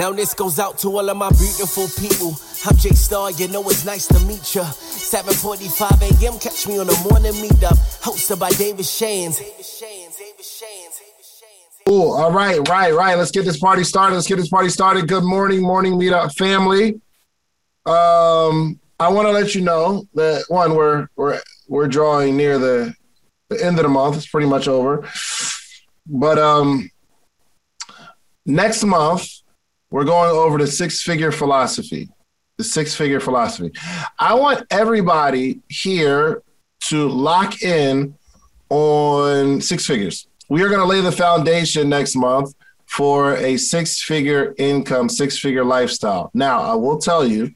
Now this goes out to all of my beautiful people. I'm Jay Star, you know it's nice to meet ya. 7:45 a.m. Catch me on the morning meetup, hosted by David Shands. Cool. All right, right, right. Let's get this party started. Let's get this party started. Good morning, morning meetup family. Um, I want to let you know that one, we're we're we're drawing near the the end of the month. It's pretty much over. But um next month we're going over the six figure philosophy. The six figure philosophy. I want everybody here to lock in on six figures. We are going to lay the foundation next month for a six figure income, six figure lifestyle. Now, I will tell you,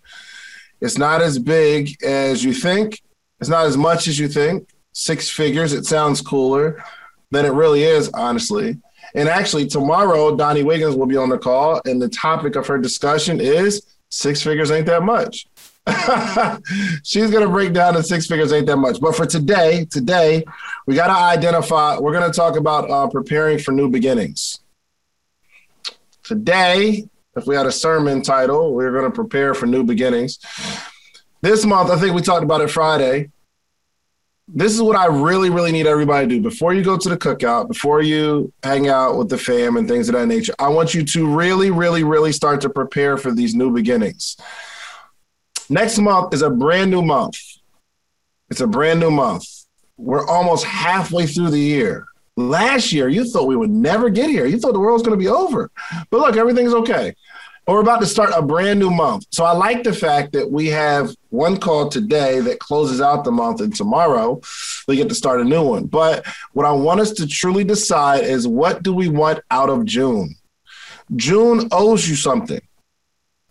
it's not as big as you think, it's not as much as you think. Six figures, it sounds cooler than it really is, honestly. And actually, tomorrow, Donni Wiggins will be on the call, and the topic of her discussion is six figures ain't that much. She's going to break down the six figures ain't that much. But for today, today, we got to identify, we're going to talk about uh, preparing for new beginnings. Today, if we had a sermon title, we we're going to prepare for new beginnings. This month, I think we talked about it Friday this is what I really, really need everybody to do before you go to the cookout, before you hang out with the fam and things of that nature. I want you to really, really, really start to prepare for these new beginnings. Next month is a brand new month. It's a brand new month. We're almost halfway through the year. Last year, you thought we would never get here. You thought the world was going to be over. But look, everything's okay. We're about to start a brand new month. So I like the fact that we have one call today that closes out the month, and tomorrow we get to start a new one. But what I want us to truly decide is what do we want out of June? June owes you something.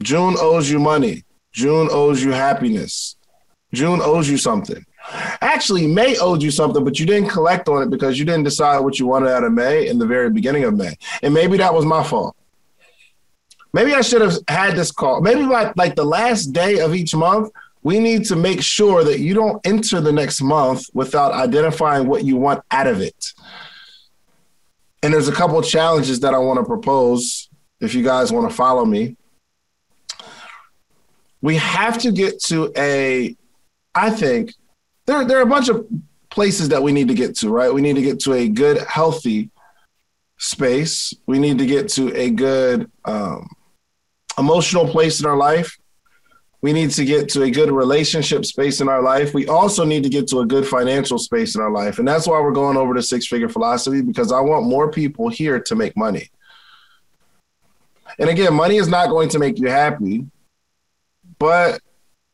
June owes you money. June owes you happiness. June owes you something. Actually, May owed you something, but you didn't collect on it because you didn't decide what you wanted out of May in the very beginning of May. And maybe that was my fault. Maybe I should have had this call. Maybe like like the last day of each month, we need to make sure that you don't enter the next month without identifying what you want out of it. And there's a couple challenges that I want to propose if you guys want to follow me. We have to get to a, I think, there, there are a bunch of places that we need to get to, right? We need to get to a good, healthy space. We need to get to a good um, emotional place in our life. We need to get to a good relationship space in our life. We also need to get to a good financial space in our life. And that's why we're going over the six figure philosophy because I want more people here to make money. And again, money is not going to make you happy, but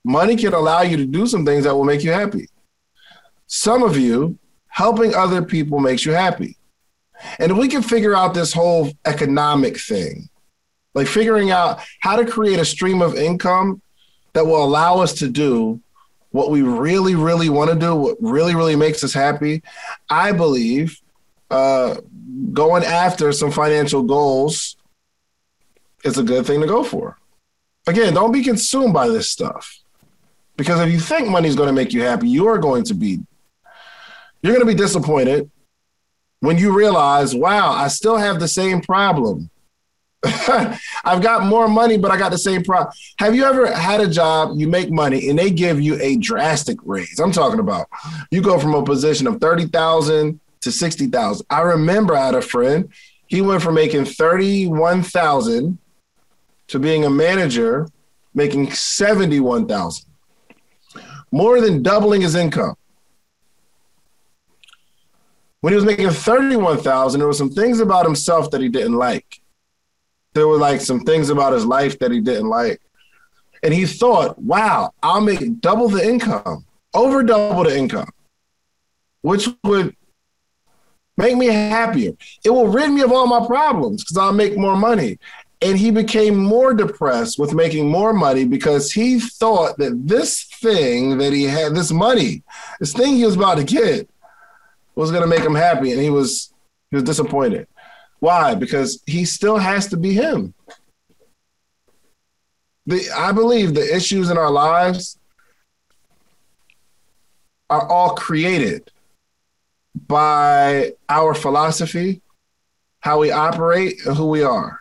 money can allow you to do some things that will make you happy. Some of you, helping other people makes you happy. And if we can figure out this whole economic thing, like figuring out how to create a stream of income that will allow us to do what we really, really want to do, what really, really makes us happy. I believe uh, going after some financial goals is a good thing to go for. Again, don't be consumed by this stuff. Because if you think money's going to make you happy, you are going to be you're going to be disappointed when you realize, wow, I still have the same problem. I've got more money, but I got the same problem. Have you ever had a job, you make money, and they give you a drastic raise? I'm talking about you go from a position of 30,000 to 60,000. I remember I had a friend, he went from making 31,000 to being a manager making 71,000. More than doubling his income. When he was making 31,000, there were some things about himself that he didn't like there were like some things about his life that he didn't like. And he thought, wow, I'll make double the income, over double the income, which would make me happier. It will rid me of all my problems because I'll make more money. And he became more depressed with making more money because he thought that this thing that he had, this money, this thing he was about to get, was going to make him happy. And he was he was disappointed. Why? Because he still has to be him. The, I believe the issues in our lives are all created by our philosophy, how we operate, and who we are.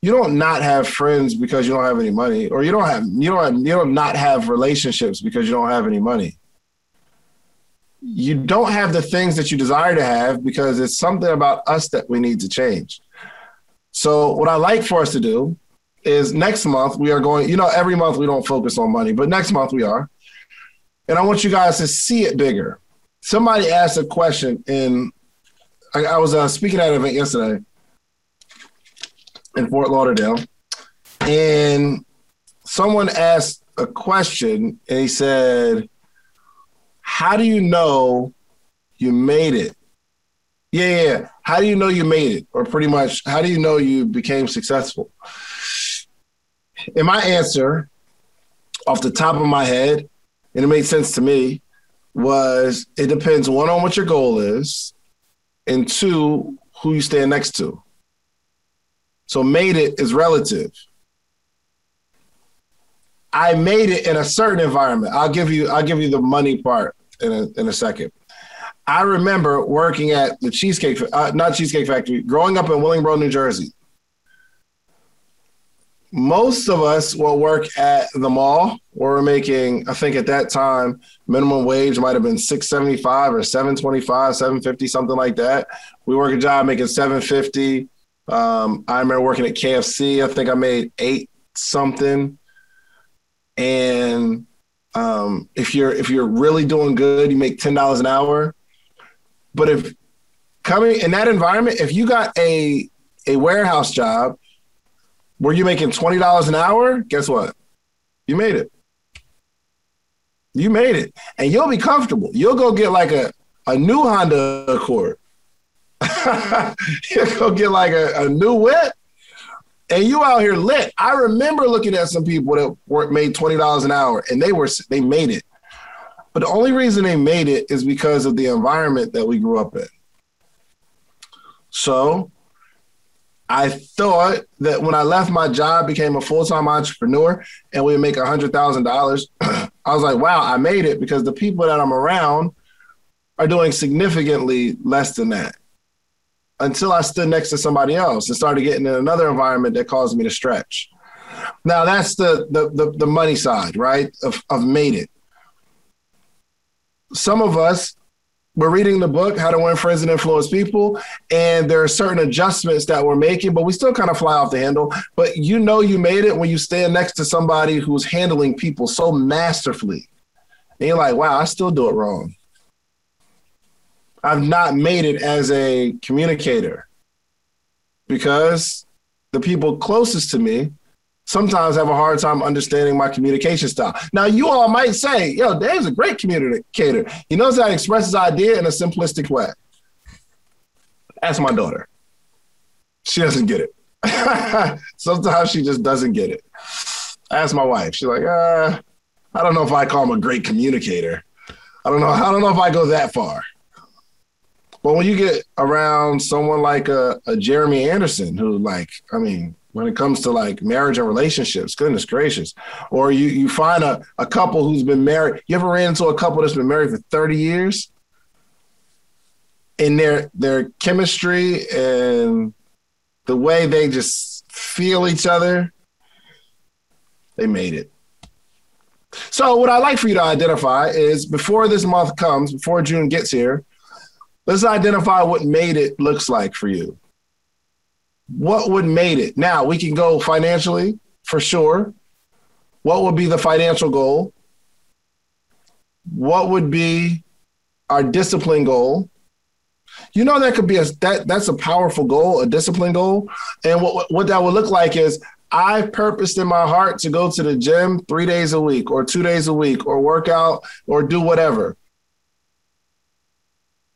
You don't not have friends because you don't have any money, or you don't have you don't have, you don't not have relationships because you don't have any money you don't have the things that you desire to have because it's something about us that we need to change. So, what I like for us to do is next month we are going, you know, every month we don't focus on money, but next month we are. And I want you guys to see it bigger. Somebody asked a question in, I, I was uh, speaking at an event yesterday in Fort Lauderdale, and someone asked a question and he said, how do you know you made it? Yeah, yeah. How do you know you made it? Or pretty much, how do you know you became successful? And my answer, off the top of my head, and it made sense to me, was it depends one on what your goal is, and two, who you stand next to. So made it is relative. I made it in a certain environment. I'll give you I'll give you the money part in a, in a second. I remember working at the Cheesecake, uh, not Cheesecake Factory, growing up in Willingboro, New Jersey. Most of us will work at the mall where we're making, I think at that time, minimum wage might have been 675 or 725, 750, something like that. We work a job making 750. Um, I remember working at KFC. I think I made eight something. And um, if you're if you're really doing good, you make ten dollars an hour. But if coming in that environment, if you got a a warehouse job where you're making twenty dollars an hour, guess what? You made it. You made it, and you'll be comfortable. You'll go get like a a new Honda Accord. you'll go get like a, a new whip and you out here lit. I remember looking at some people that work made twenty dollars an hour, and they were they made it. But the only reason they made it is because of the environment that we grew up in. So I thought that when I left my job, became a full time entrepreneur, and we make hundred thousand dollars, I was like, wow, I made it because the people that I'm around are doing significantly less than that until I stood next to somebody else and started getting in another environment that caused me to stretch. Now that's the the the, the money side, right? Of, of made it. Some of us we're reading the book How to Win Friends and Influence People, and there are certain adjustments that we're making, but we still kind of fly off the handle. But you know you made it when you stand next to somebody who's handling people so masterfully. And you're like, wow, I still do it wrong. I've not made it as a communicator because the people closest to me sometimes have a hard time understanding my communication style. Now, you all might say, yo, Dave's a great communicator. He knows how to express his idea in a simplistic way. Ask my daughter. She doesn't get it. sometimes she just doesn't get it. Ask my wife. She's like, uh, I don't know if I call him a great communicator. I don't know. I don't know if I go that far. But when you get around someone like a, a Jeremy Anderson, who like, I mean, when it comes to like marriage and relationships, goodness gracious. Or you you find a, a couple who's been married. You ever ran into a couple that's been married for 30 years? And their their chemistry and the way they just feel each other, they made it. So what I'd like for you to identify is before this month comes, before June gets here, let's identify what made it looks like for you what would made it? Now we can go financially for sure. What would be the financial goal? What would be our discipline goal? You know that could be a that that's a powerful goal, a discipline goal. And what what that would look like is I purposed in my heart to go to the gym three days a week or two days a week or work out or do whatever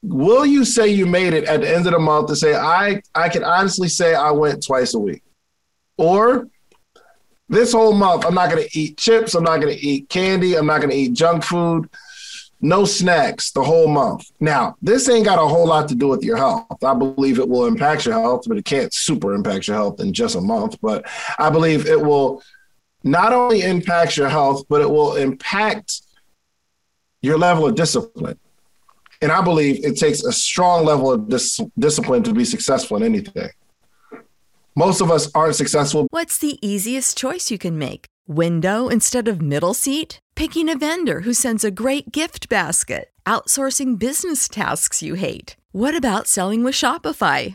will you say you made it at the end of the month to say I I can honestly say I went twice a week, or this whole month I'm not going to eat chips, I'm not going to eat candy, I'm not going to eat junk food, no snacks the whole month. Now this ain't got a whole lot to do with your health. I believe it will impact your health, but it can't super impact your health in just a month. But I believe it will not only impact your health, but it will impact your level of discipline. And I believe it takes a strong level of dis- discipline to be successful in anything. Most of us aren't successful. What's the easiest choice you can make? Window instead of middle seat? Picking a vendor who sends a great gift basket? Outsourcing business tasks you hate? What about selling with Shopify?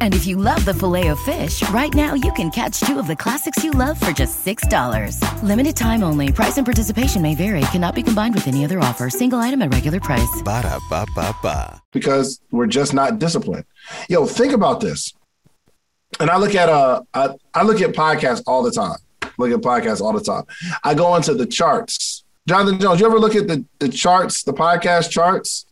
And if you love the filet of fish, right now you can catch two of the classics you love for just $6. Limited time only. Price and participation may vary. Cannot be combined with any other offer. Single item at regular price. Ba da ba ba ba. Because we're just not disciplined. Yo, think about this. And I look at uh I, I look at podcasts all the time. Look at podcasts all the time. I go into the charts. Jonathan Jones, you ever look at the, the charts, the podcast charts?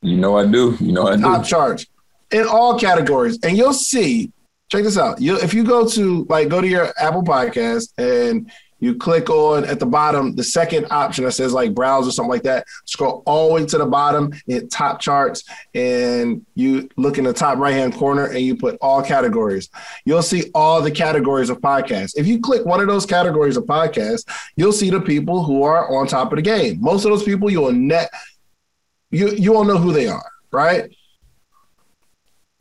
You know I do. You know I do. Top charts in all categories, and you'll see. Check this out. You if you go to like go to your Apple Podcast and you click on at the bottom the second option that says like browse or something like that. Scroll all the way to the bottom, hit top charts, and you look in the top right hand corner and you put all categories. You'll see all the categories of podcasts. If you click one of those categories of podcasts, you'll see the people who are on top of the game. Most of those people you'll net you you won't know who they are, right?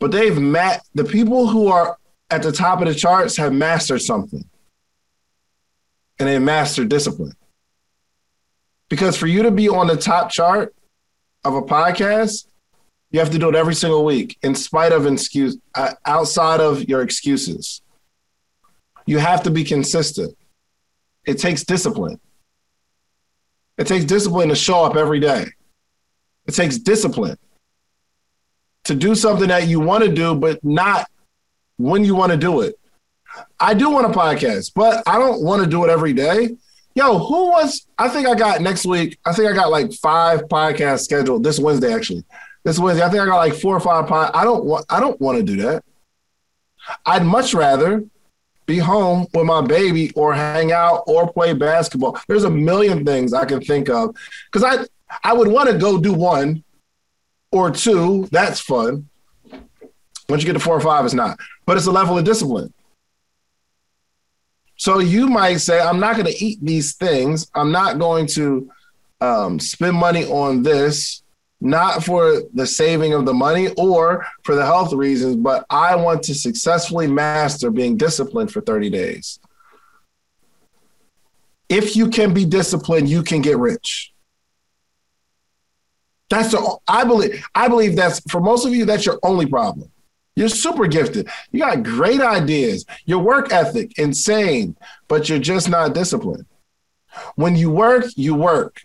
But they've met the people who are at the top of the charts have mastered something. And they mastered discipline. Because for you to be on the top chart of a podcast, you have to do it every single week, in spite of excuse, uh, outside of your excuses. You have to be consistent. It takes discipline. It takes discipline to show up every day. It takes discipline to do something that you want to do, but not when you want to do it. I do want a podcast, but I don't want to do it every day. Yo, who was? I think I got next week. I think I got like five podcasts scheduled this Wednesday. Actually, this Wednesday, I think I got like four or five. Pod, I don't want. I don't want to do that. I'd much rather be home with my baby or hang out or play basketball. There's a million things I can think of because I I would want to go do one or two. That's fun. Once you get to four or five, it's not. But it's a level of discipline. So you might say, I'm not going to eat these things. I'm not going to um, spend money on this, not for the saving of the money or for the health reasons, but I want to successfully master being disciplined for 30 days. If you can be disciplined, you can get rich. That's the I believe I believe that's for most of you that's your only problem. You're super gifted. You got great ideas. Your work ethic insane, but you're just not disciplined. When you work, you work.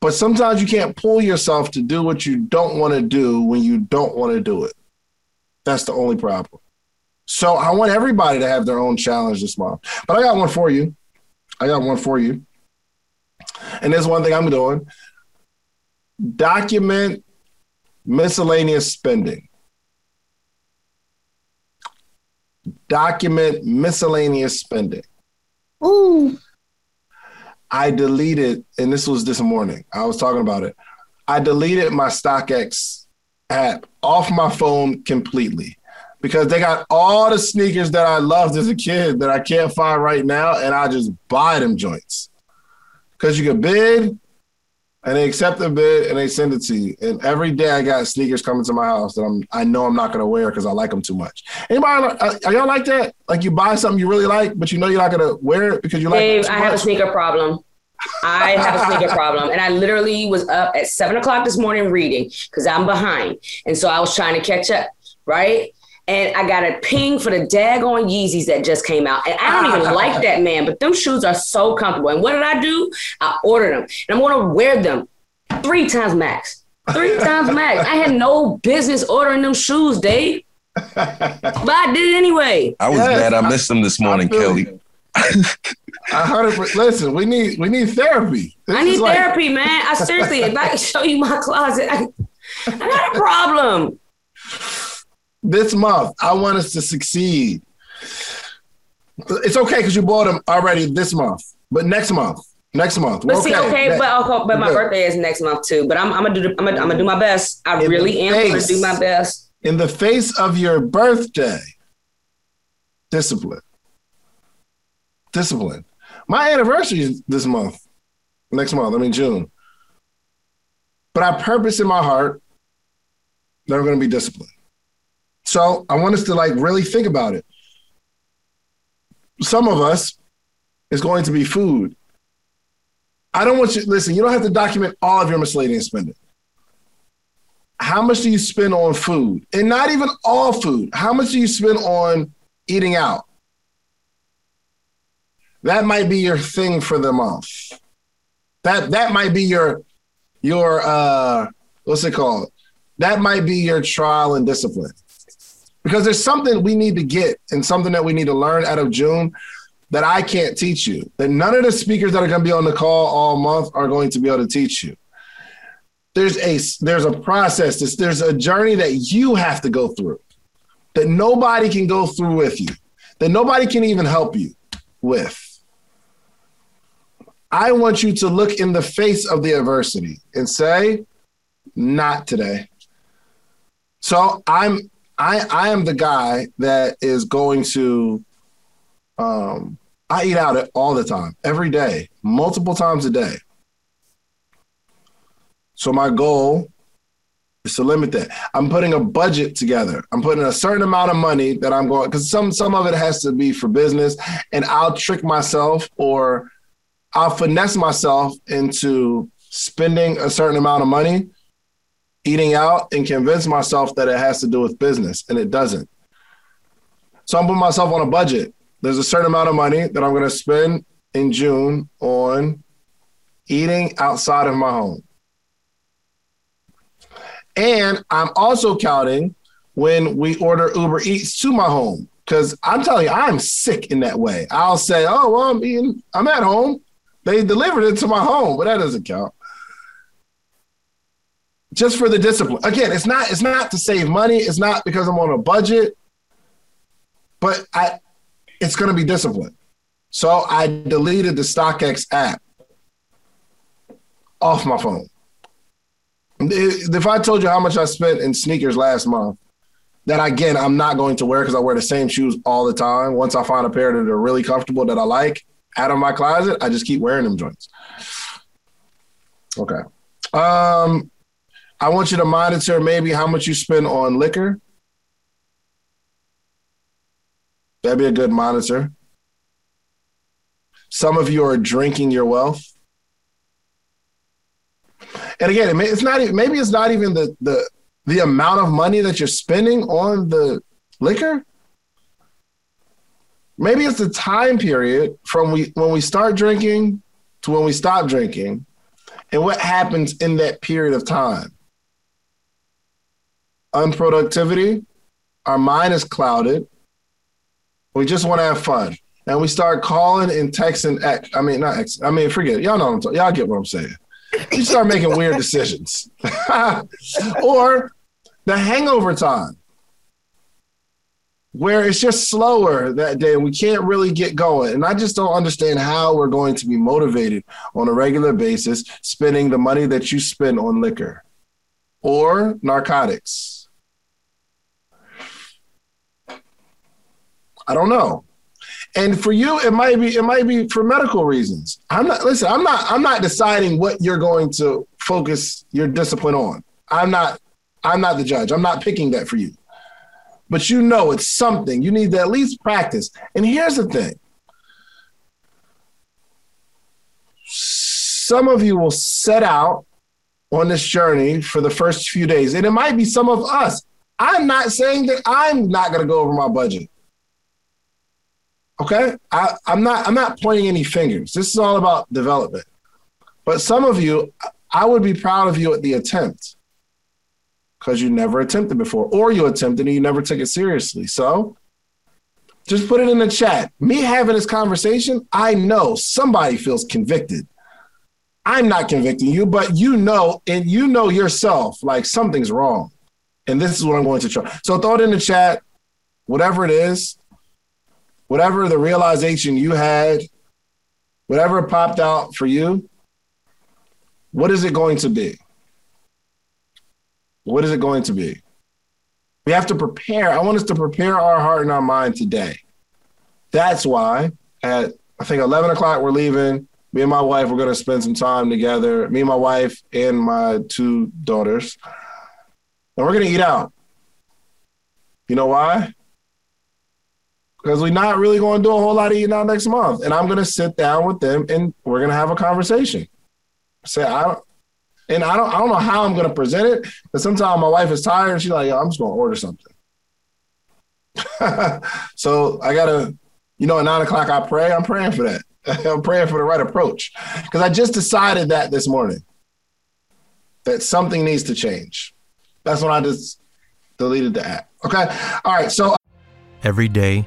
But sometimes you can't pull yourself to do what you don't want to do when you don't want to do it. That's the only problem. So I want everybody to have their own challenge this month. But I got one for you. I got one for you. And there's one thing I'm doing document miscellaneous spending. Document miscellaneous spending. Ooh. I deleted, and this was this morning. I was talking about it. I deleted my StockX app off my phone completely because they got all the sneakers that I loved as a kid that I can't find right now, and I just buy them joints. Because you can bid, and they accept the bid and they send it to you. And every day I got sneakers coming to my house that I'm I know I'm not gonna wear because I like them too much. Anybody uh, are y'all like that? Like you buy something you really like, but you know you're not gonna wear it because you like. Dave, it I have much? a sneaker problem. I have a sneaker problem, and I literally was up at seven o'clock this morning reading because I'm behind, and so I was trying to catch up, right? And I got a ping for the daggone Yeezys that just came out. And I don't even ah. like that, man, but them shoes are so comfortable. And what did I do? I ordered them. And I'm going to wear them three times max. Three times max. I had no business ordering them shoes, Dave. But I did it anyway. I was Yes, glad I I- missed them this morning, feel Kelly. I heard it. Listen, we need we need therapy. This I need is like- therapy, man. I seriously, if I can show you my closet, I, I got a problem. This month, I want us to succeed. It's okay because you bought them already this month, but next month, next month, But see, okay, but okay, but my Good. birthday is next month too. But I'm, I'm gonna do, I'm gonna, I'm gonna do my best. I In really am gonna do my best. in the face of your birthday, discipline. Discipline. My anniversary is this month, next month, I mean June. But I purpose in my heart that I'm going to be disciplined. So I want us to like really think about it. Some of us is going to be food. I don't want you, listen, you don't have to document all of your miscellaneous spending how much do you spend on food? And not even all food. How much do you spend on eating out? That might be your thing for the month. That that might be your your uh what's it called? That might be your trial and discipline. Because there's something we need to get and something that we need to learn out of June that I can't teach you. That none of the speakers that are going to be on the call all month are going to be able to teach you there's a there's a process there's, there's a journey that you have to go through that nobody can go through with you that nobody can even help you with i want you to look in the face of the adversity and say not today so i'm i i am the guy that is going to um i eat out all the time every day multiple times a day so my goal is to limit that. I'm putting a budget together. I'm putting a certain amount of money that I'm going because some some of it has to be for business, and I'll trick myself or I'll finesse myself into spending a certain amount of money, eating out, and convince myself that it has to do with business, and it doesn't. So I'm putting myself on a budget. There's a certain amount of money that I'm going to spend in June on eating outside of my home. And I'm also counting when we order Uber Eats to my home. Because I'm telling you, I'm sick in that way. I'll say, oh, well, I'm eating, I'm at home. They delivered it to my home, but that doesn't count. Just for the discipline. Again, it's not, it's not to save money. It's not because I'm on a budget, but I it's gonna be discipline. So I deleted the StockX app off my phone. If I told you how much I spent in sneakers last month, that again I'm not going to wear because I wear the same shoes all the time. Once I find a pair that are really comfortable that I like out of my closet, I just keep wearing them joints. Okay. Um, I want you to monitor maybe how much you spend on liquor. That'd be a good monitor. Some of you are drinking your wealth. And again, it's not maybe it's not even the the the amount of money that you're spending on the liquor. Maybe it's the time period from we when we start drinking to when we stop drinking and what happens in that period of time. Unproductivity, our mind is clouded. We just want to have fun. And we start calling and texting X. I mean, not X. I mean, forget it. Y'all know what I'm talking. Y'all get what I'm saying. You start making weird decisions. or the hangover time where it's just slower that day and we can't really get going. And I just don't understand how we're going to be motivated on a regular basis spending the money that you spend on liquor or narcotics. I don't know. And for you, it might be it might be for medical reasons. I'm not listen, I'm not I'm not deciding what you're going to focus your discipline on. I'm not I'm not the judge. I'm not picking that for you but you know it's something. You need to at least practice. And here's the thing some of you will set out on this journey for the first few days, and it might be some of us. I'm not saying that I'm not going to go over my budget. Okay, I, I'm not. I'm not pointing any fingers. This is all about development. But some of you, I would be proud of you at the attempt because you never attempted before, or you attempted and you never took it seriously. So just put it in the chat. Me having this conversation, I know somebody feels convicted. I'm not convicting you, but you know, and you know yourself like something's wrong. And this is what I'm going to try. So throw it in the chat, whatever it is, whatever the realization you had, whatever popped out for you, what is it going to be? What is it going to be? We have to prepare. I want us to prepare our heart and our mind today. That's why at I think 11 o'clock we're leaving. Me and my wife we're going to spend some time together. Me and my wife and my two daughters, and we're going to eat out. You know why? Because we're not really going to do a whole lot of eating out next month, and I'm going to sit down with them and we're going to have a conversation. Say I don't and I don't I don't know how I'm gonna present it. But sometimes my wife is tired and she's like, Yo, I'm just gonna order something. so I gotta, you know, at nine o'clock I pray. I'm praying for that. I'm praying for the right approach. Because I just decided that this morning. That something needs to change. That's when I just deleted the app. Okay. All right. So every day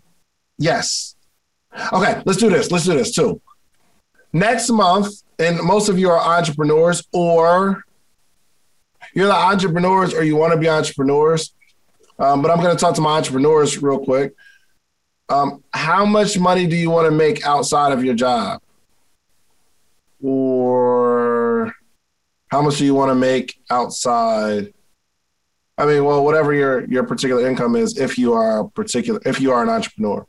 yes. Okay, let's do this. Let's do this too. Next month, and most of you are entrepreneurs or you're the entrepreneurs or you want to be entrepreneurs. Um, but I'm going to talk to my entrepreneurs real quick. Um, how much money do you want to make outside of your job? Or how much do you want to make outside? I mean, well, whatever your your particular income is, if you are a particular, if you are an entrepreneur,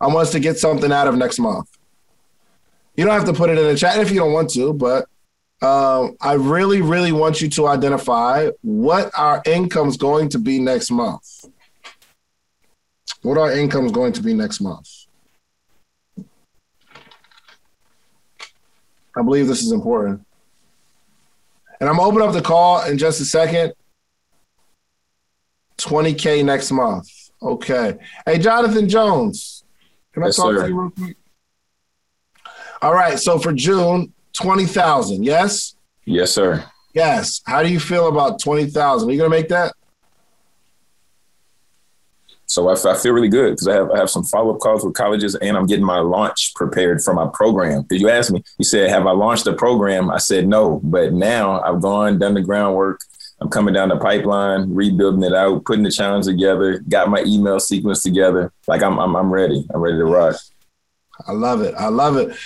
I want us to get something out of next month. You don't have to put it in the chat if you don't want to, but um, I really, really want you to identify what our income is going to be next month. What our income is going to be next month. I believe this is important. And I'm opening up the call in just a second. 20K next month. Okay. Hey, Jonathan Jones, can I yes, talk sir. to you real quick? All right. So for June, 20,000. Yes? Yes, sir. Yes. How do you feel about 20,000? Are you going to make that? So I, I feel really good because I have I have some follow up calls with colleges, and I'm getting my launch prepared for my program. Did you ask me, you said, "Have I launched a program?" I said no, but now I've gone done the groundwork. I'm coming down the pipeline, rebuilding it out, putting the challenge together, got my email sequence together. Like I'm, I'm, I'm ready. I'm ready to rock. I love it. I love it.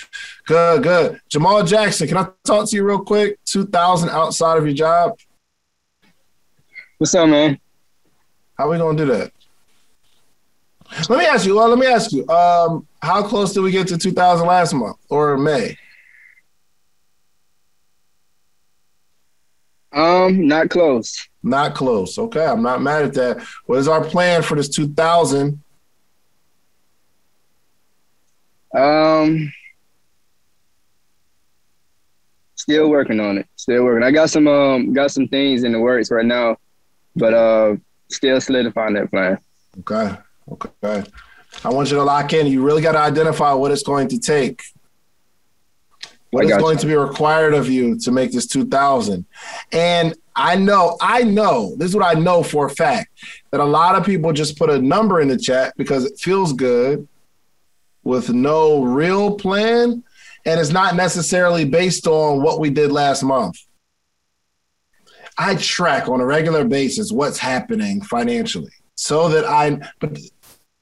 Good, good. Jamal Jackson, can I talk to you real quick? 2000 outside of your job. What's up, man? How we gonna do that? Let me ask you. Well, let me ask you. Um, how close did we get to 2000 last month or May? Um, not close. Not close. Okay, I'm not mad at that. What is our plan for this 2000? Um, still working on it. Still working. I got some um got some things in the works right now, but uh, still solidifying that plan. Okay. Okay. I want you to lock in. You really got to identify what it's going to take what is going you. to be required of you to make this 2000? And I know, I know, this is what I know for a fact that a lot of people just put a number in the chat because it feels good with no real plan. And it's not necessarily based on what we did last month. I track on a regular basis what's happening financially so that I, but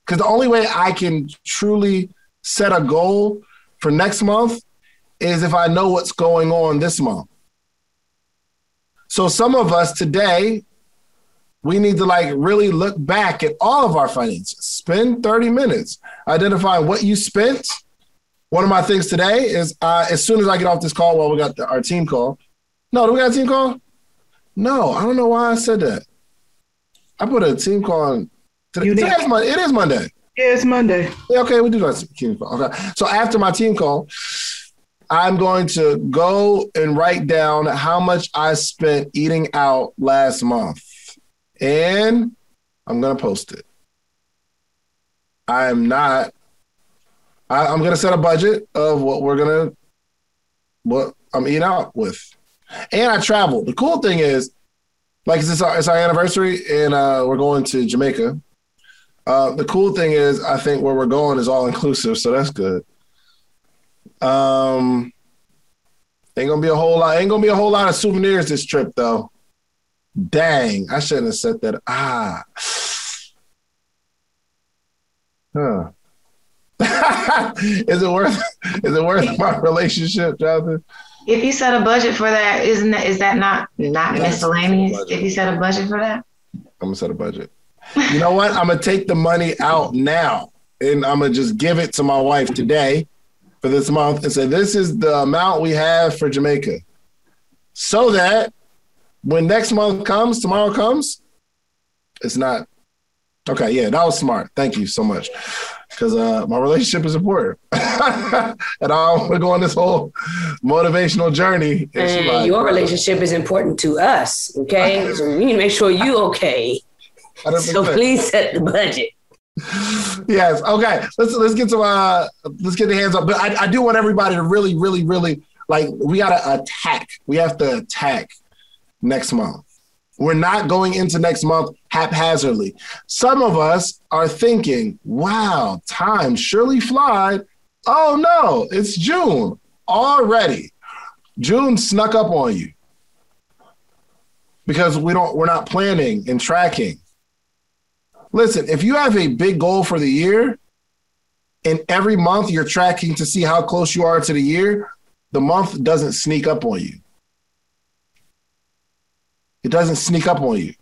because the only way I can truly set a goal for next month is if I know what's going on this month. So some of us today, we need to like really look back at all of our finances. Spend 30 minutes identifying what you spent. One of my things today is uh, as soon as I get off this call, well, we got the, our team call. No, do we got a team call? No, I don't know why I said that. I put a team call on. Today, today is Monday. It is Monday. Yeah, it's Monday. Yeah, okay, we do that team call. Okay, so after my team call, I'm going to go and write down how much I spent eating out last month. And I'm going to post it. I am not, I, am going to set a budget of what we're going to, what I'm eating out with. And I travel. The cool thing is, like it's our, it's our anniversary and uh, we're going to Jamaica. Uh, the cool thing is, I think where we're going is all inclusive, so that's good. Um, ain't gonna be a whole lot. Ain't gonna be a whole lot of souvenirs this trip though. Dang, I shouldn't have said that. Ah. Huh. is it worth is it worth my relationship, Jonathan? If you set a budget for that, isn't that is that not not miscellaneous? If you set a budget for that? I'm gonna set a budget. You know what? I'm gonna take the money out now and I'm gonna just give it to my wife today for this month and say, this is the amount we have for Jamaica. So that when next month comes, tomorrow comes, it's not. Okay, yeah, that was smart. Thank you so much. Because uh, my relationship is important. and I want to go on this whole motivational journey. And, and like, your relationship is important to us, okay? so we need to make sure you okay. So please set the budget yes. Okay. Let's let's get to uh let's get the hands up. But I, I do want everybody to really, really, really like we gotta attack. We have to attack next month. We're not going into next month haphazardly. Some of us are thinking, wow, time surely flies. Oh no, it's June already. June snuck up on you because we don't we're not planning and tracking Listen, if you have a big goal for the year and every month you're tracking to see how close you are to the year, the month doesn't sneak up on you. It doesn't sneak up on you.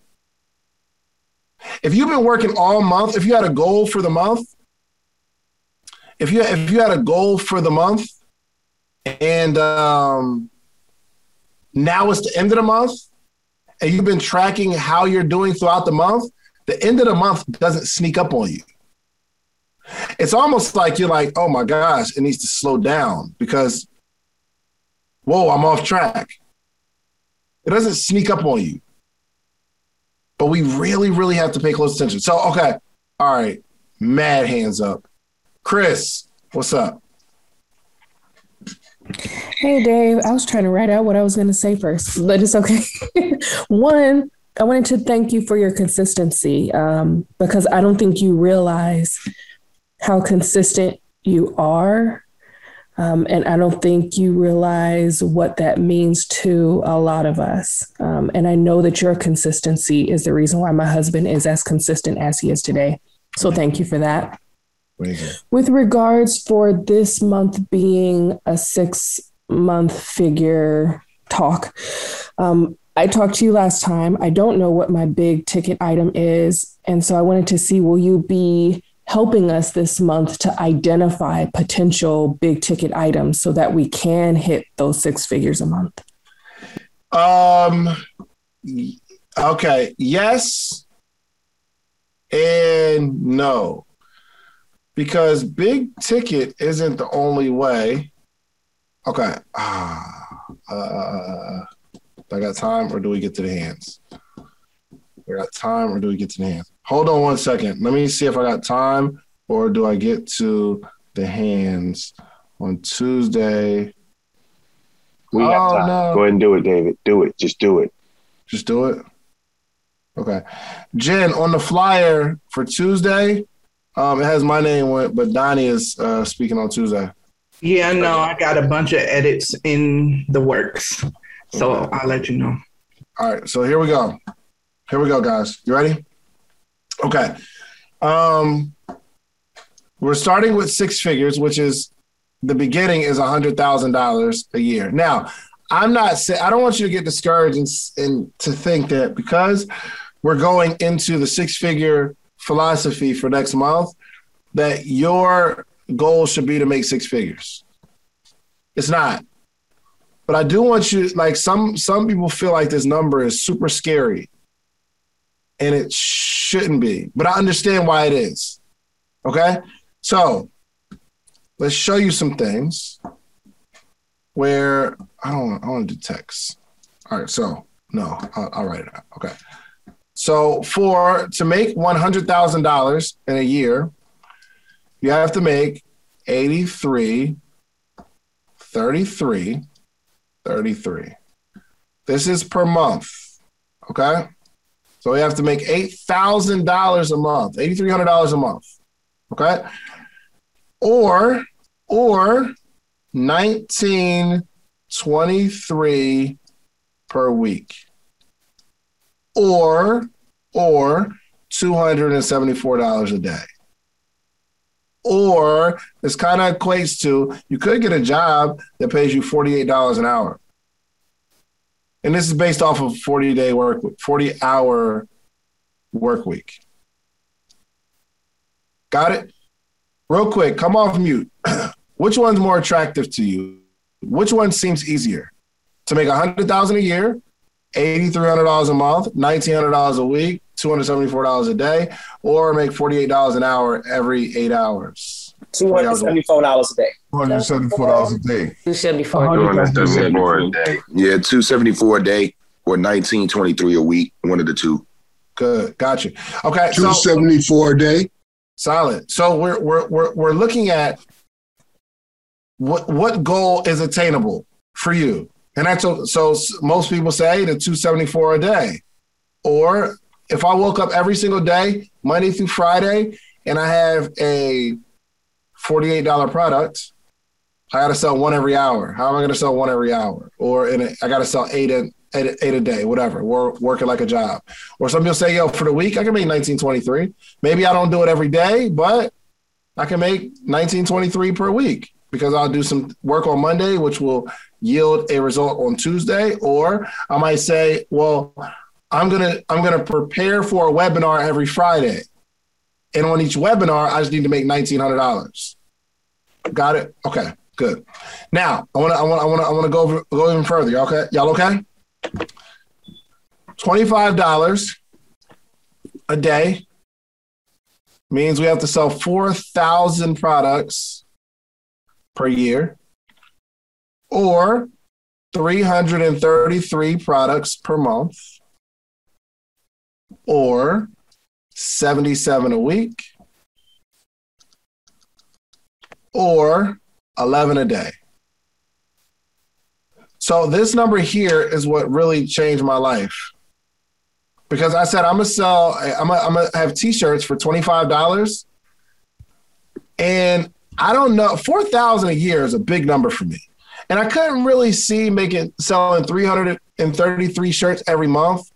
If you've been working all month, if you had a goal for the month, if you if you had a goal for the month, and um, now it's the end of the month, and you've been tracking how you're doing throughout the month, the end of the month doesn't sneak up on you. It's almost like you're like, oh my gosh, it needs to slow down because, whoa, I'm off track. It doesn't sneak up on you. But we really, really have to pay close attention. So, okay, all right, mad hands up. Chris, what's up? Hey, Dave. I was trying to write out what I was going to say first, but it's okay. One, I wanted to thank you for your consistency um, because I don't think you realize how consistent you are. Um, and I don't think you realize what that means to a lot of us. Um, and I know that your consistency is the reason why my husband is as consistent as he is today. So thank you for that. With regards for this month being a six month figure talk, um, I talked to you last time. I don't know what my big ticket item is. And so I wanted to see will you be helping us this month to identify potential big ticket items so that we can hit those six figures a month? Um, okay. Yes and no. Because big ticket isn't the only way. Okay. Ah, uh, I got time or do we get to the hands? We got time or do we get to the hands? Hold on one second. Let me see if I got time or do I get to the hands on Tuesday? We have oh, time. No. Go ahead and do it, David. Do it. Just do it. Just do it. Okay. Jen, on the flyer for Tuesday, um, it has my name on it, but Donni is uh, speaking on Tuesday. Yeah, no, I got a bunch of edits in the works. So okay. I'll let you know. All right. So here we go. Here we go, guys. You ready? Okay. Um, we're starting with six figures, which is the beginning is a hundred thousand dollars a year. Now, I'm not saying I don't want you to get discouraged and, and to think that because we're going into the six figure philosophy for next month, that your goal should be to make six figures. It's not. But I do want you like some some people feel like this number is super scary. And it shouldn't be. But I understand why it is. Okay? So, let's show you some things where I don't I want to do text. All right, so no, I'll, I'll write it out. Okay. So for to make one hundred thousand dollars in a year, you have to make 83, 33, 33. This is per month. Okay. So we have to make $8,000 a month, $8,300 a month. Okay. Or, or 1923 per week. Or, or $274 a day or this kind of equates to you could get a job that pays you $48 an hour. And this is based off of 40 day work, 40 hour work week. Got it? Real quick, come off mute. Which one's more attractive to you? Which one seems easier? To make 100000 a year, $8,300 a month, $1,900 a week, $274 a day, or make $48 an hour every eight hours. $274 a day. $274 a day. $274 a day. Yeah, 274 a day or 1923 a week, one of the two. Good. Got you. Okay. 274 so, a day. Solid. So we're we're we're we're looking at what what goal is attainable for you. And that's so most people say the 274 a day. Or if I woke up every single day, Monday through Friday, and I have a $48 product, I got to sell one every hour. How am I going to sell one every hour? Or in a, I got to sell eight a, eight, eight a day, whatever. We're working like a job. Or some people say, yo, for the week, I can make 1923. Maybe I don't do it every day, but I can make 1923 per week because I'll do some work on Monday, which will yield a result on Tuesday. Or I might say, well, I'm gonna I'm gonna prepare for a webinar every Friday, and on each webinar, I just need to make nineteen hundred dollars. Got it? Okay, good. Now I want to I want I want I want to go over, go even further. Y'all okay? Y'all okay? Twenty five dollars a day means we have to sell four thousand products per year, or 333 products per month or 77 a week or 11 a day. So this number here is what really changed my life. because I said I'm gonna sell. I'm gonna, I'm gonna have T-shirts for twenty five dollars, and I don't know four thousand a year is a big number for me, and I couldn't really see making selling three hundred and thirty three shirts every month,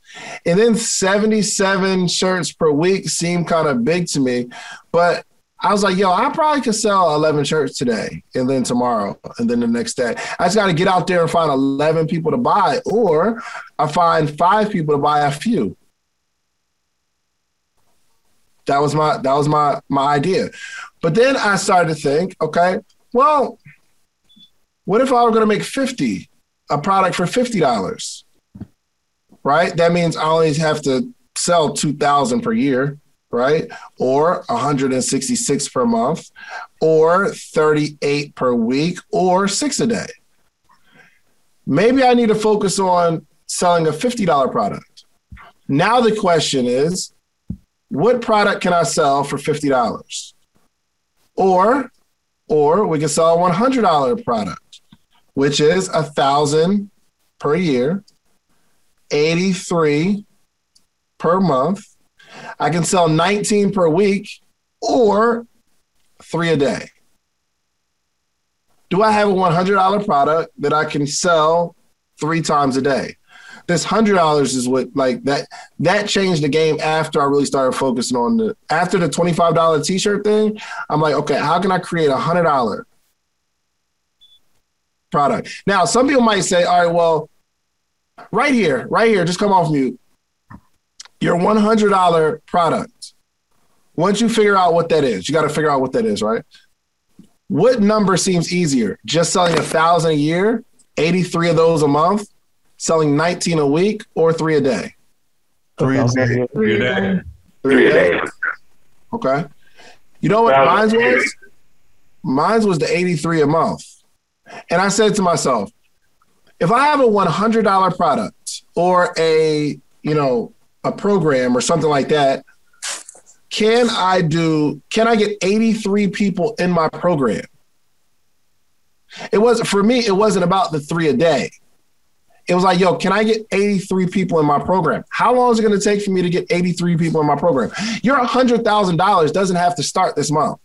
and then seventy seven shirts per week seemed kind of big to me, but I was like, yo, I probably could sell 11 shirts today and then tomorrow and then the next day. I just got to get out there and find 11 people to buy, or I find five people to buy a few. That was my that was my my idea. But then I started to think, okay, well, what if I were going to make 50 a product for $50? Right? That means I only have to sell 2000 per year right? Or 166 per month, or 38 per week, or six a day. Maybe I need to focus on selling a $50 product. Now the question is, what product can I sell for $50? Or, or we can sell a $100 product, which is a thousand per year, 83 per month, I can sell 19 per week or three a day. Do I have a $100 product that I can sell three times a day? This hundred dollars is what like that that changed the game after I really started focusing on the after the $25 t-shirt thing. I'm like, okay, how can I create a hundred dollar product? Now, some people might say, all right, well, right here, right here, just come off mute your $100 product, once you figure out what that is, you got to figure out what that is, right? What number seems easier? Just selling a thousand a year, 83 of those a month, selling 19 a week, or three a day? Three a day. Three a day. Three a day. Okay. You know what mine was? Mine was the 83 a month. And I said to myself, if I have a $100 product or a, you know, a program or something like that, can I do, can I get 83 people in my program? It wasn't, for me, it wasn't about the three a day. It was like, yo, can I get 83 people in my program? How long is it going to take for me to get 83 people in my program? Your $100,000 doesn't have to start this month.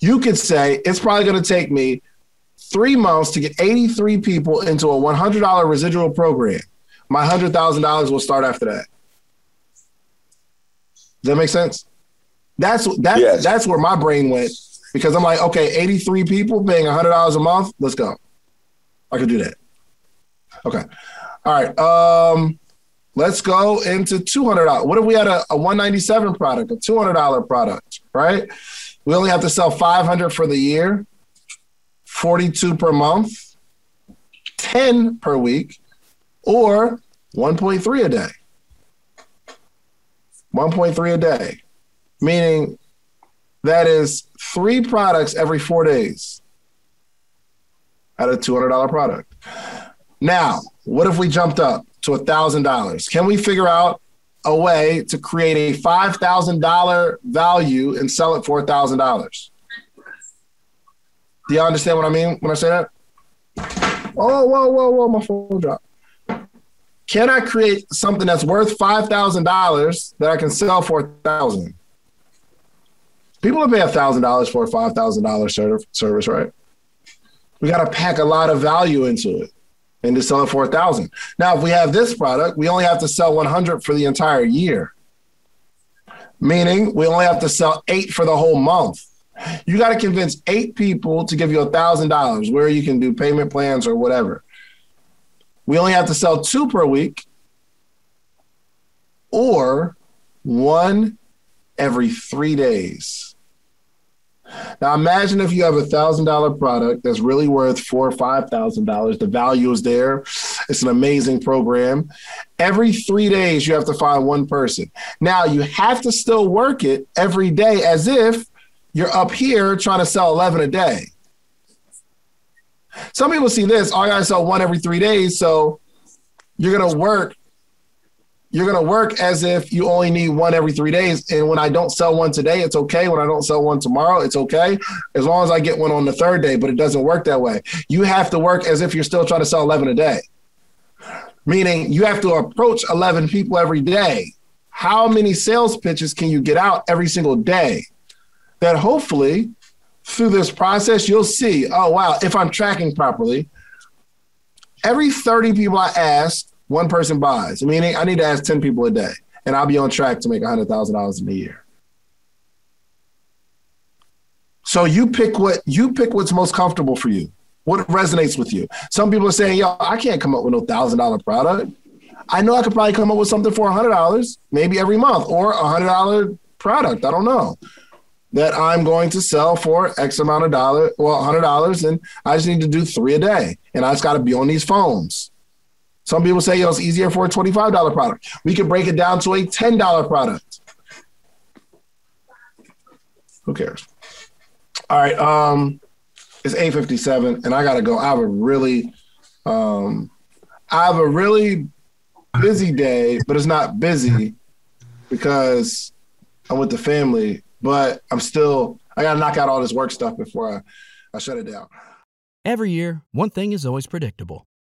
You could say it's probably going to take me three months to get 83 people into a $100 residual program my hundred thousand dollars will start after that. Does that make sense? That's that's yes. that's where my brain went because I'm like, okay, 83 people paying hundred dollars a month. Let's go. I could do that. Okay. All right. Um, let's go into two hundred dollars. What if we had a, a 197 product, a two hundred dollar product, right? We only have to sell 500 for the year, 42 per month, 10 per week, or 1.3 a day. 1.3 a day, meaning that is three products every four days at a $200 product. Now, what if we jumped up to $1,000? Can we figure out a way to create a $5,000 value and sell it for $1,000? Do you understand what I mean when I say that? Oh, whoa, whoa, whoa, my phone dropped can I create something that's worth five thousand dollars that I can sell for a thousand? People will pay a thousand dollars for a five thousand dollar service, right? We got to pack a lot of value into it and to sell it for a thousand. Now, if we have this product, we only have to sell one hundred for the entire year, meaning we only have to sell eight for the whole month. You got to convince eight people to give you a thousand dollars, where you can do payment plans or whatever we only have to sell two per week or one every three days. Now imagine if you have a thousand dollar product that's really worth four or five thousand dollars. The value is there. It's an amazing program. Every three days you have to find one person. Now you have to still work it every day as if you're up here trying to sell 11 a day. Some people see this, oh, I gotta sell one every three days. So you're gonna work, you're gonna work as if you only need one every three days. And when I don't sell one today, it's okay. When I don't sell one tomorrow, it's okay. As long as I get one on the third day, but it doesn't work that way. You have to work as if you're still trying to sell 11 a day. meaning you have to approach 11 people every day. How many sales pitches can you get out every single day? That hopefully through this process, you'll see, oh, wow, if I'm tracking properly, every 30 people I ask, one person buys. Meaning I need to ask 10 people a day, and I'll be on track to make $100,000 in a year. So you pick what you pick what's most comfortable for you. What resonates with you? Some people are saying, "Yo, I can't come up with no thousand dollar product. I know I could probably come up with something for hundred dollars, maybe every month, or a hundred dollar product. I don't know that I'm going to sell for X amount of dollar, well, hundred dollars, and I just need to do three a day, and I just got to be on these phones. Some people say, "Yo, it's easier for a twenty-five dollar product." We could break it down to a ten dollar product. Who cares? All right. Um, it's 857 and I gotta go. I have a really um I have a really busy day, but it's not busy because I'm with the family, but I'm still I gotta knock out all this work stuff before I, I shut it down. Every year, one thing is always predictable.